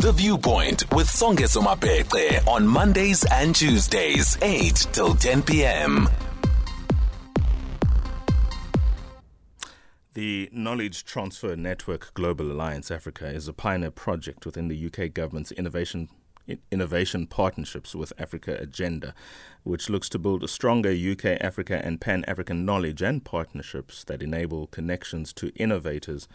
The Viewpoint with Songezo Mapete on Mondays and Tuesdays, 8 till 10 p.m. The Knowledge Transfer Network Global Alliance Africa is a pioneer project within the UK government's innovation innovation partnerships with Africa agenda, which looks to build a stronger UK, Africa, and Pan African knowledge and partnerships that enable connections to innovators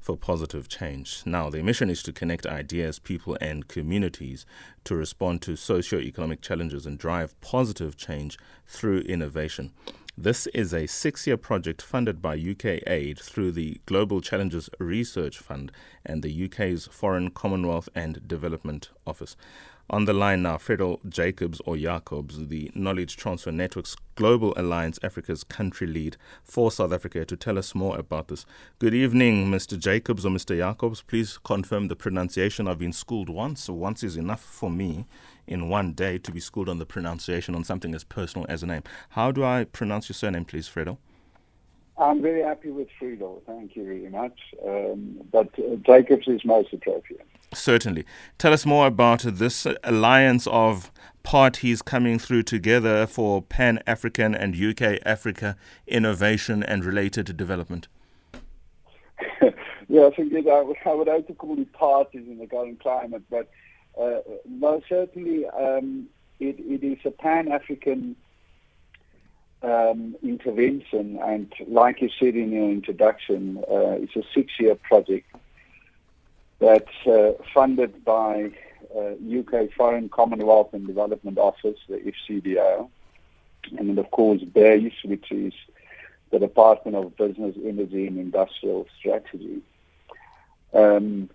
for positive change. Now, the mission is to connect ideas, people, and communities to respond to socio-economic challenges and drive positive change through innovation. This is a six year project funded by UK Aid through the Global Challenges Research Fund and the UK's Foreign, Commonwealth and Development Office. On the line now, Fredell Jacobs or Jacobs, the Knowledge Transfer Network's Global Alliance Africa's country lead for South Africa, to tell us more about this. Good evening, Mr. Jacobs or Mr. Jacobs. Please confirm the pronunciation. I've been schooled once, so once is enough for me in one day to be schooled on the pronunciation on something as personal as a name. How do I pronounce your surname, please, Fredo? I'm very happy with Fredo. Thank you very much. Um, but uh, Jacobs is most appropriate. Certainly. Tell us more about this alliance of parties coming through together for Pan African and UK Africa innovation and related development. yeah, I think I would, I would have to call it parties in the current climate, but uh, most certainly, um, it, it is a pan-African um, intervention, and like you said in your introduction, uh, it's a six-year project that's uh, funded by uh, UK Foreign Commonwealth and Development Office, the FCDO, and then of course BEIS, which is the Department of Business, Energy and Industrial Strategy. Um,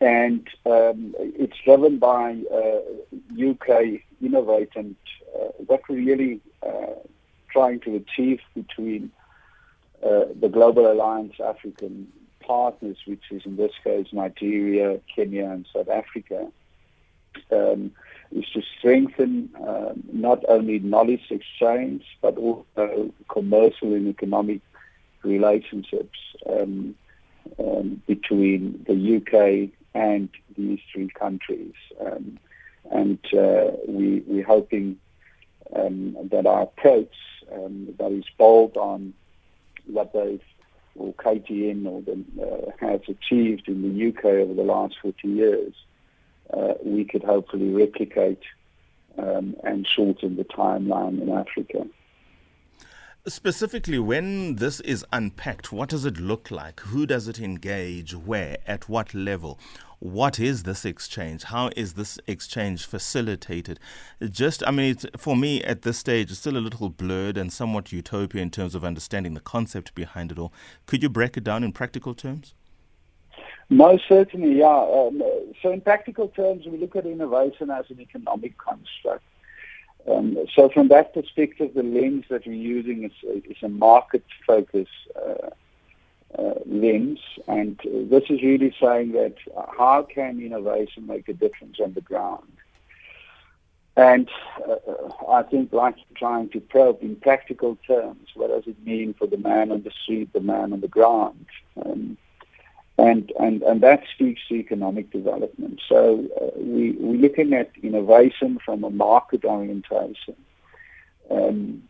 and um, it's driven by uh, UK Innovate and uh, what we're really uh, trying to achieve between uh, the Global Alliance African partners, which is in this case Nigeria, Kenya, and South Africa, um, is to strengthen um, not only knowledge exchange but also commercial and economic relationships. Um, um, between the UK and these three countries. Um, and uh, we, we're hoping um, that our approach that is bold on what they've or KTN or the, uh, has achieved in the UK over the last 40 years, uh, we could hopefully replicate um, and shorten the timeline in Africa. Specifically, when this is unpacked, what does it look like? Who does it engage? Where? At what level? What is this exchange? How is this exchange facilitated? Just, I mean, for me at this stage, it's still a little blurred and somewhat utopia in terms of understanding the concept behind it all. Could you break it down in practical terms? Most certainly, yeah. Um, so, in practical terms, we look at innovation as an economic construct. Um, so from that perspective, the lens that we're using is, is a market focus uh, uh, lens, and this is really saying that how can innovation make a difference on the ground? And uh, I think, like trying to probe in practical terms, what does it mean for the man on the street, the man on the ground? Um, and, and, and that speaks to economic development. So uh, we, we're looking at innovation from a market orientation. Um,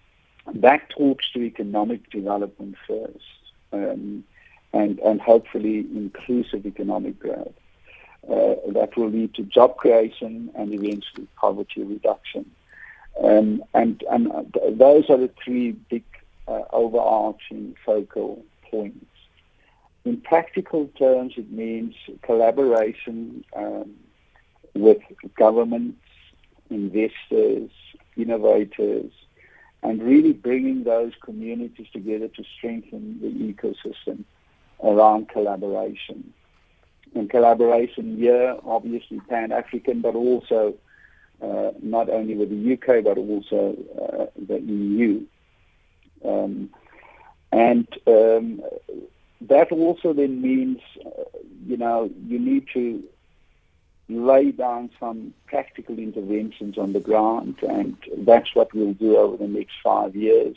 that talks to economic development first, um, and, and hopefully inclusive economic growth. Uh, that will lead to job creation and eventually poverty reduction. Um, and, and those are the three big uh, overarching focal points. In practical terms, it means collaboration um, with governments, investors, innovators, and really bringing those communities together to strengthen the ecosystem around collaboration. And collaboration here, obviously pan-African, but also uh, not only with the UK, but also uh, the EU. Um, and um, that also then means, uh, you know, you need to lay down some practical interventions on the ground, and that's what we'll do over the next five years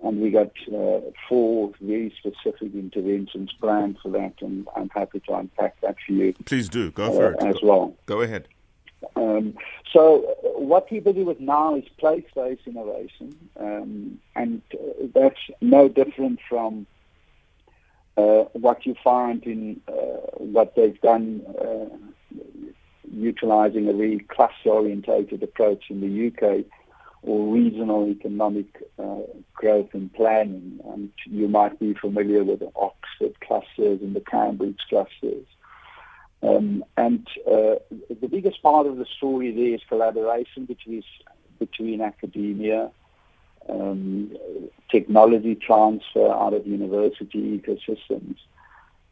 and we got uh, four very specific interventions planned for that, and I'm happy to unpack that for you. Please do go for uh, it as well. Go ahead. Um, so uh, what we're busy with now is place-based innovation, um, and uh, that's no different from uh, what you find in uh, what they've done, uh, utilizing a really class-orientated approach in the UK or regional economic uh, growth and planning. And you might be familiar with the Oxford clusters and the Cambridge clusters. Um, and uh, the biggest part of the story there is collaboration between between academia, um, technology transfer out of university ecosystems,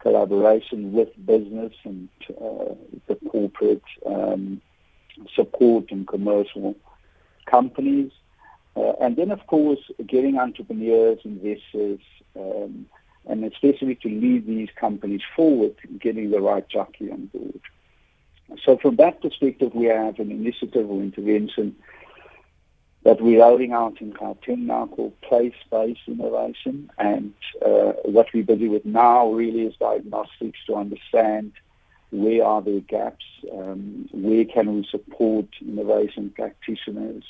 collaboration with business and uh, the corporate um, support and commercial companies, uh, and then of course getting entrepreneurs, investors, um, and especially to lead these companies forward, getting the right jockey on board. So from that perspective, we have an initiative or intervention that we're rolling out in Gauteng now called place-based innovation. And uh, what we're busy with now really is diagnostics to understand where are there gaps, um, where can we support innovation practitioners,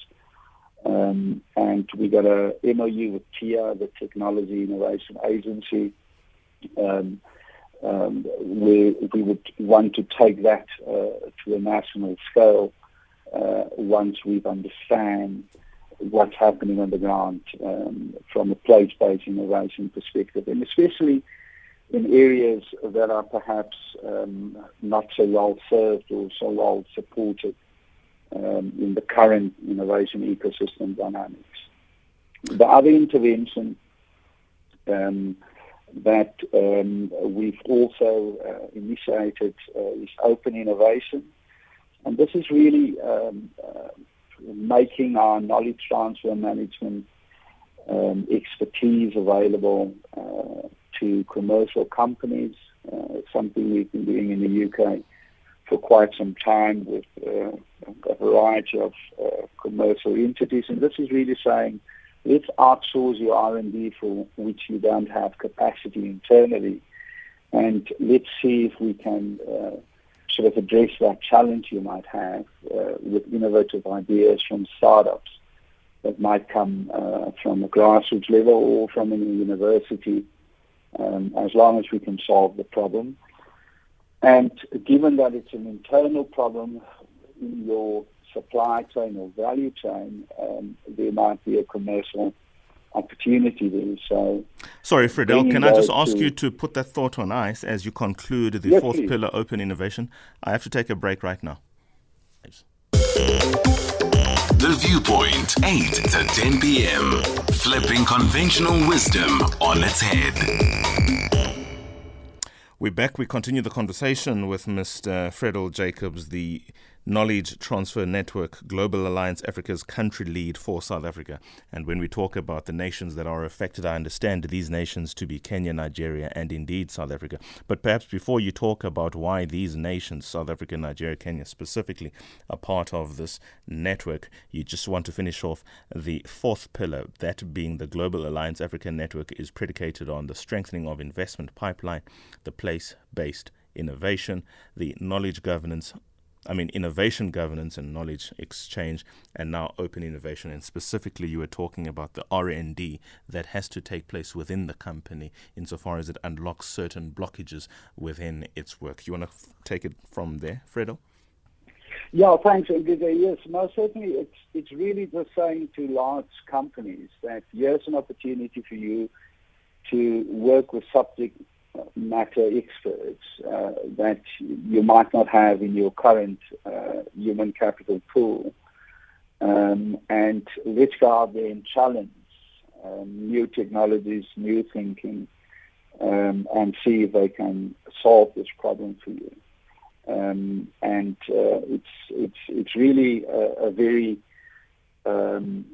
um, and we got a MOU with TIA, the Technology Innovation Agency, um, um, where we would want to take that uh, to a national scale uh, once we've understand what's happening on the ground um, from a place-based innovation perspective, and especially in areas that are perhaps um, not so well served or so well supported um, in the current innovation ecosystem dynamics. The other intervention um, that um, we've also uh, initiated uh, is open innovation. And this is really um, uh, making our knowledge transfer management um, expertise available uh, to commercial companies, uh, something we've been doing in the UK for quite some time with uh, a variety of uh, commercial entities. And this is really saying, let's outsource your R&D for which you don't have capacity internally. And let's see if we can address that challenge you might have uh, with innovative ideas from startups that might come uh, from a grassroots level or from a university, um, as long as we can solve the problem. And given that it's an internal problem in your supply chain or value chain, um, there might be a commercial opportunity there. So, sorry, Fredell, can I just ask to, you to put that thought on ice as you conclude the yes, fourth please. pillar, open innovation? I have to take a break right now. Thanks. The Viewpoint, 8 to 10 p.m. Flipping conventional wisdom on its head. We're back. We continue the conversation with Mr. Fredell Jacobs, the Knowledge Transfer Network Global Alliance Africa's country lead for South Africa. And when we talk about the nations that are affected, I understand these nations to be Kenya, Nigeria, and indeed South Africa. But perhaps before you talk about why these nations, South Africa, Nigeria, Kenya specifically, are part of this network, you just want to finish off the fourth pillar, that being the Global Alliance Africa Network is predicated on the strengthening of investment pipeline, the place based innovation, the knowledge governance I mean, innovation governance and knowledge exchange, and now open innovation. And specifically, you were talking about the R&D that has to take place within the company, insofar as it unlocks certain blockages within its work. You want to f- take it from there, Fredo? Yeah, thanks, Yes, most certainly, it's it's really just saying to large companies that here's an opportunity for you to work with subject matter experts uh, that you might not have in your current uh, human capital pool. Um, and let's go out there and challenge um, new technologies, new thinking, um, and see if they can solve this problem for you. Um, and uh, it's it's it's really a, a very um,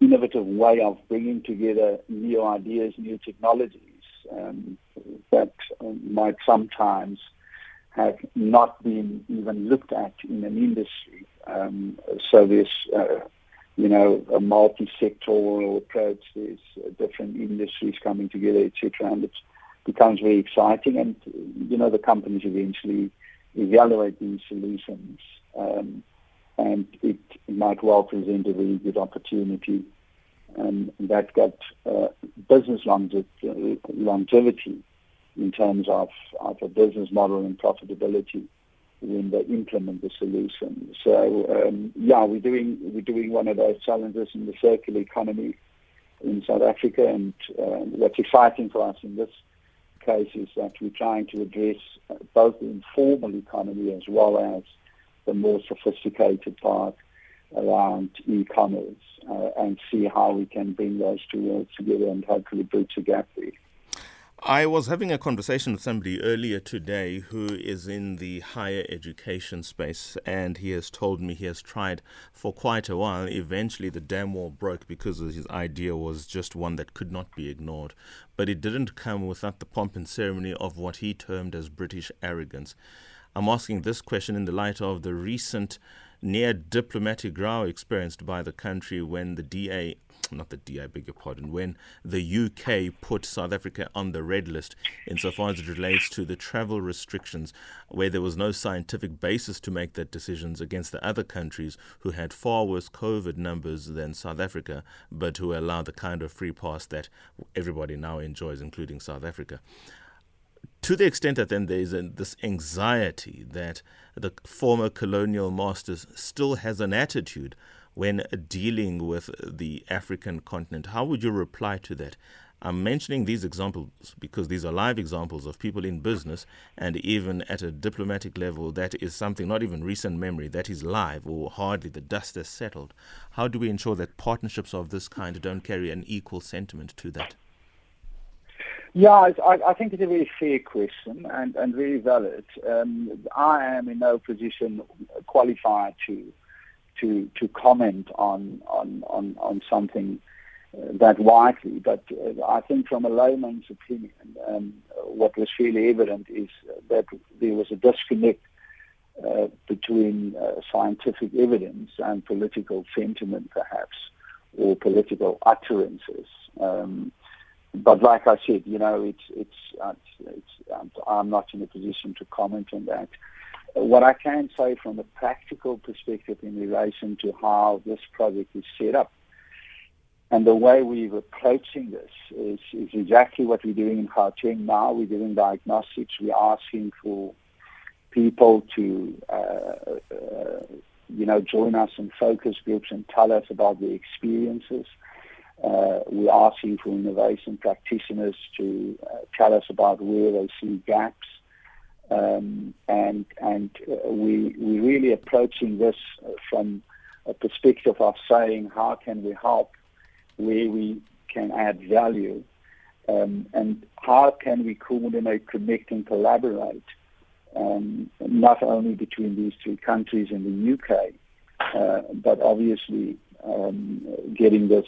innovative way of bringing together new ideas, new technologies um, that might sometimes have not been even looked at in an industry. Um, so there's uh, you know, a multi-sectoral approach. There's uh, different industries coming together, etc. And it becomes very exciting. And, you know, the companies eventually evaluate these solutions. Um, and it might well present a very good opportunity. Um, that got uh, business longevity in terms of, of a business model and profitability when they implement the solution. So um, yeah, we're doing we're doing one of those challenges in the circular economy in South Africa, and uh, what's exciting for us in this case is that we're trying to address both the informal economy as well as the more sophisticated part around e-commerce uh, and see how we can bring those two worlds together and hopefully bridge a gap there. I was having a conversation with somebody earlier today who is in the higher education space, and he has told me he has tried for quite a while. Eventually, the dam wall broke because his idea was just one that could not be ignored. But it didn't come without the pomp and ceremony of what he termed as British arrogance. I'm asking this question in the light of the recent near diplomatic row experienced by the country when the DA, not the DA, beg your pardon, when the UK put South Africa on the red list insofar as it relates to the travel restrictions, where there was no scientific basis to make that decisions against the other countries who had far worse COVID numbers than South Africa, but who allowed the kind of free pass that everybody now enjoys, including South Africa to the extent that then there is a, this anxiety that the former colonial masters still has an attitude when dealing with the African continent. How would you reply to that? I'm mentioning these examples because these are live examples of people in business and even at a diplomatic level that is something not even recent memory that is live or hardly the dust has settled. How do we ensure that partnerships of this kind don't carry an equal sentiment to that? Yeah, I, I, think it's a very fair question and, and very valid. Um, I am in no position qualified to to to comment on on on, on something uh, that widely, but uh, I think from a layman's opinion, um, what was fairly evident is that there was a disconnect uh, between uh, scientific evidence and political sentiment, perhaps, or political utterances. Um, but like I said, you know, it's it's, uh, it's, it's I'm not in a position to comment on that. What I can say from a practical perspective in relation to how this project is set up and the way we're approaching this is, is exactly what we're doing in Gauteng now. We're doing diagnostics. We're asking for people to, uh, uh, you know, join us in focus groups and tell us about their experiences. Uh, we're asking for innovation practitioners to uh, tell us about where they see gaps. Um, and and uh, we, we're really approaching this from a perspective of saying how can we help where we can add value um, and how can we coordinate, connect and collaborate um, not only between these three countries and the UK, uh, but obviously um, getting this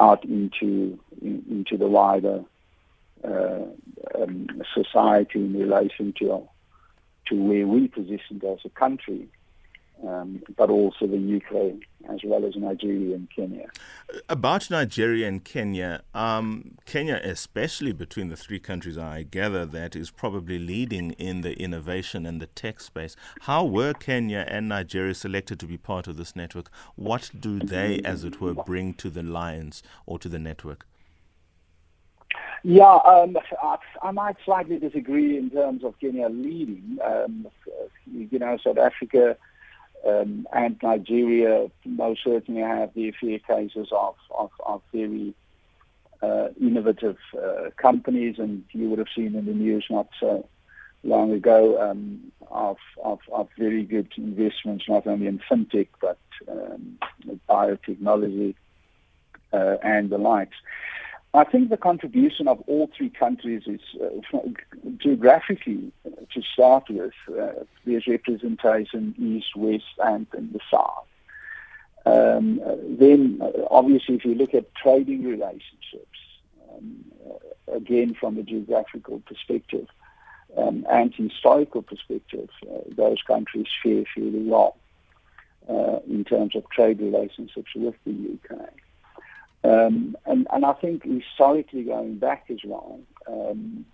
out into in, into the wider uh, um, society in relation to to where we positioned as a country um, but also the UK as well as Nigeria and Kenya. About Nigeria and Kenya, um, Kenya, especially between the three countries, I gather that is probably leading in the innovation and the tech space. How were Kenya and Nigeria selected to be part of this network? What do they, as it were, bring to the alliance or to the network? Yeah, um, I, I, might slightly disagree in terms of Kenya leading. Um, you know, South Africa um, and Nigeria most certainly have their fair cases of, of, of very uh, innovative uh, companies, and you would have seen in the news not so long ago um, of, of, of, very good investments, not only in fintech but um, biotechnology uh, and the likes. I think the contribution of all three countries is uh, geographically uh, to start with. Uh, there's representation east, west, and in the south. Um, then, uh, obviously, if you look at trading relationships, um, uh, again from a geographical perspective um, and historical perspective, uh, those countries fare fairly well. uh, in terms of trade relationships with the UK. Um, and, and, I think historically going back as well, um,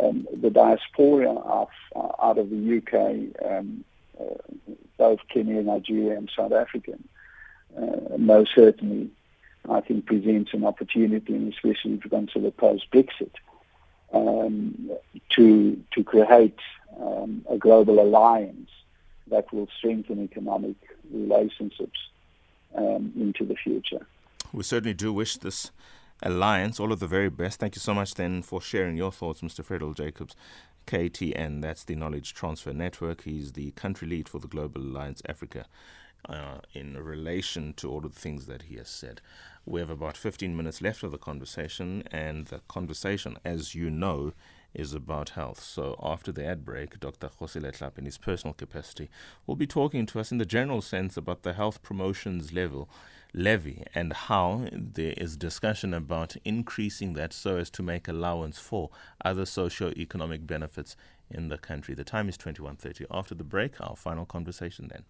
um, the diaspora of, uh, out of the UK, um, uh, both Kenya, Nigeria, and South Africa, uh, most certainly, I think presents an opportunity, and especially if you consider the post-Brexit, um, to to create um, a global alliance that will strengthen economic relationships um, into the future. We certainly do wish this alliance all of the very best. Thank you so much then for sharing your thoughts, Mr. Frederill Jacobs. KTN, that's the Knowledge Transfer Network. He's the country lead for the Global Alliance Africa uh, in relation to all of the things that he has said. We have about 15 minutes left of the conversation, and the conversation, as you know, is about health. So after the ad break, Dr. Kgosi Letlape, in his personal capacity, will be talking to us in the general sense about the health promotions level levy and how there is discussion about increasing that so as to make allowance for other socio-economic benefits in the country. The time is 21:30. After the break, our final conversation then.